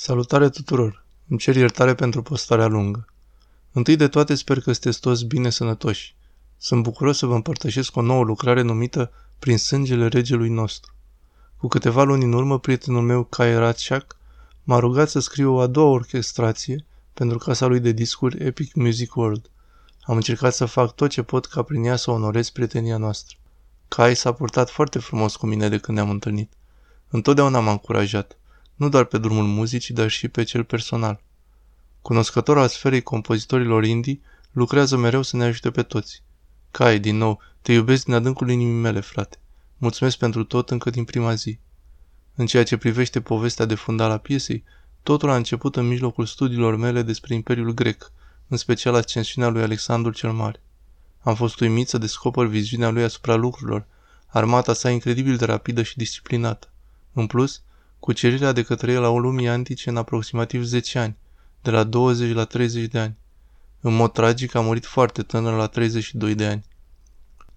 Salutare tuturor! Îmi cer iertare pentru postarea lungă. Întâi de toate sper că sunteți toți bine sănătoși. Sunt bucuros să vă împărtășesc o nouă lucrare numită Prin sângele regelui nostru. Cu câteva luni în urmă, prietenul meu, Kai Ratchak, m-a rugat să scriu o a doua orchestrație pentru casa lui de discuri Epic Music World. Am încercat să fac tot ce pot ca prin ea să onorez prietenia noastră. Kai s-a purtat foarte frumos cu mine de când ne-am întâlnit. Întotdeauna m-a încurajat nu doar pe drumul muzicii, dar și pe cel personal. Cunoscător al sferei compozitorilor indii, lucrează mereu să ne ajute pe toți. Cai, din nou, te iubesc din adâncul inimii mele, frate. Mulțumesc pentru tot încă din prima zi. În ceea ce privește povestea de fundal a piesei, totul a început în mijlocul studiilor mele despre Imperiul Grec, în special ascensiunea lui Alexandru cel Mare. Am fost uimit să descoper viziunea lui asupra lucrurilor, armata sa incredibil de rapidă și disciplinată. În plus, cucerirea de către el a lumii antice în aproximativ 10 ani, de la 20 la 30 de ani. În mod tragic a murit foarte tânăr la 32 de ani.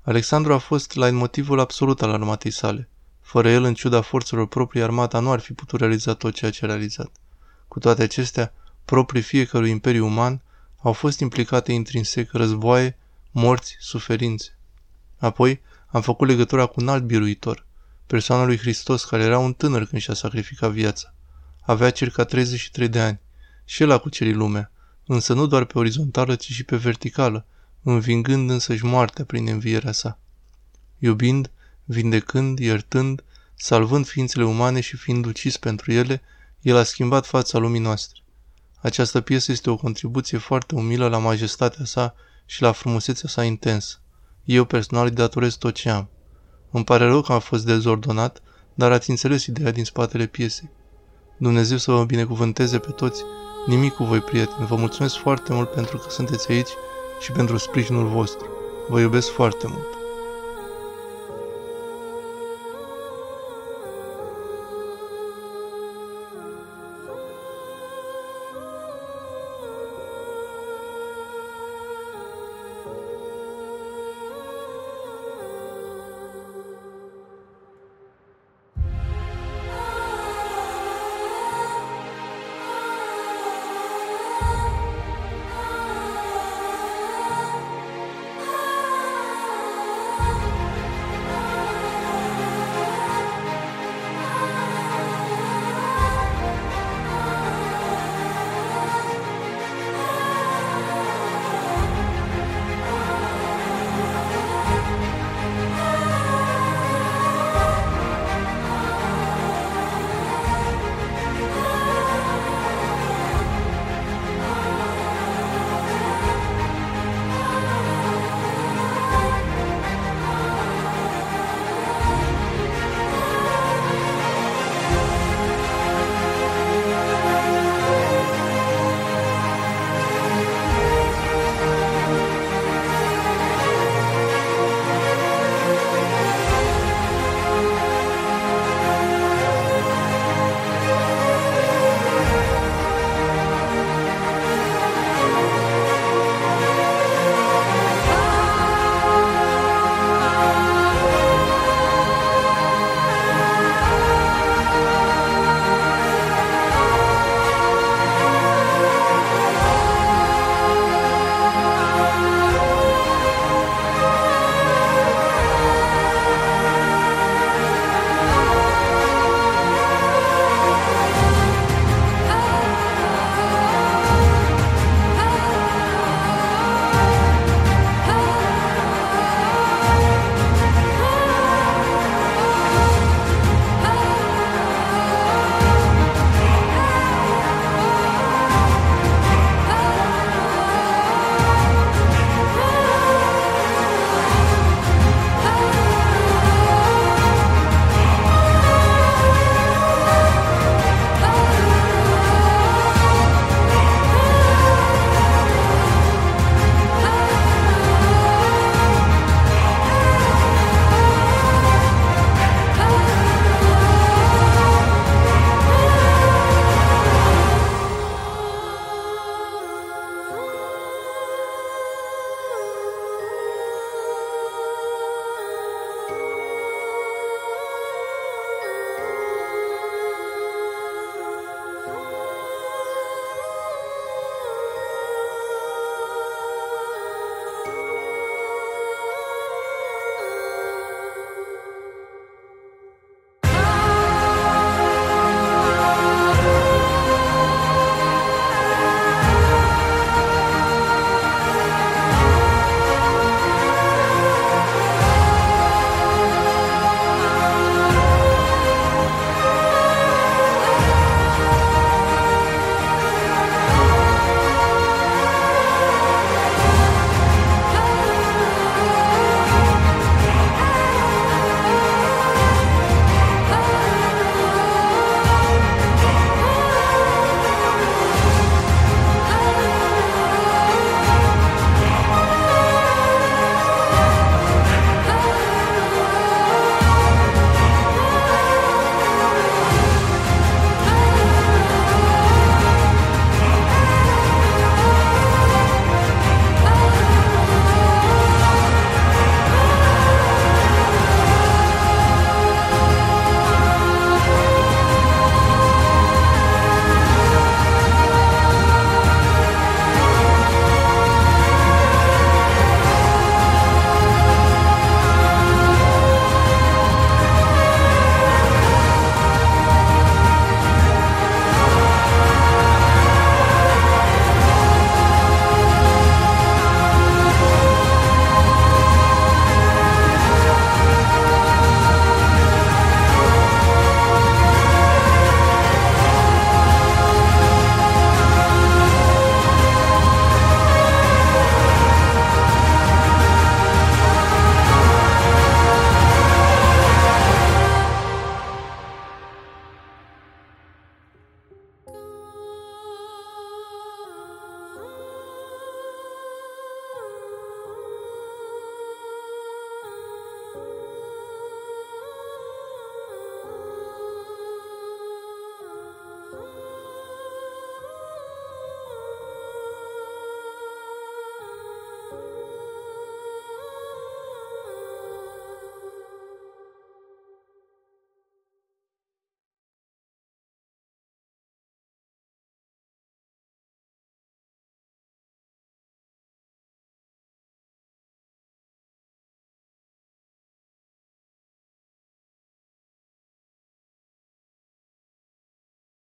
Alexandru a fost la motivul absolut al armatei sale. Fără el, în ciuda forțelor proprii, armata nu ar fi putut realiza tot ceea ce a realizat. Cu toate acestea, proprii fiecărui imperiu uman au fost implicate intrinsec războaie, morți, suferințe. Apoi, am făcut legătura cu un alt biruitor, persoana lui Hristos, care era un tânăr când și-a sacrificat viața. Avea circa 33 de ani. Și el a cucerit lumea, însă nu doar pe orizontală, ci și pe verticală, învingând însăși moartea prin învierea sa. Iubind, vindecând, iertând, salvând ființele umane și fiind ucis pentru ele, el a schimbat fața lumii noastre. Această piesă este o contribuție foarte umilă la majestatea sa și la frumusețea sa intensă. Eu personal îi datorez tot ce am. Îmi pare rău că am fost dezordonat, dar ați înțeles ideea din spatele piesei. Dumnezeu să vă binecuvânteze pe toți, nimic cu voi, prieteni. Vă mulțumesc foarte mult pentru că sunteți aici și pentru sprijinul vostru. Vă iubesc foarte mult.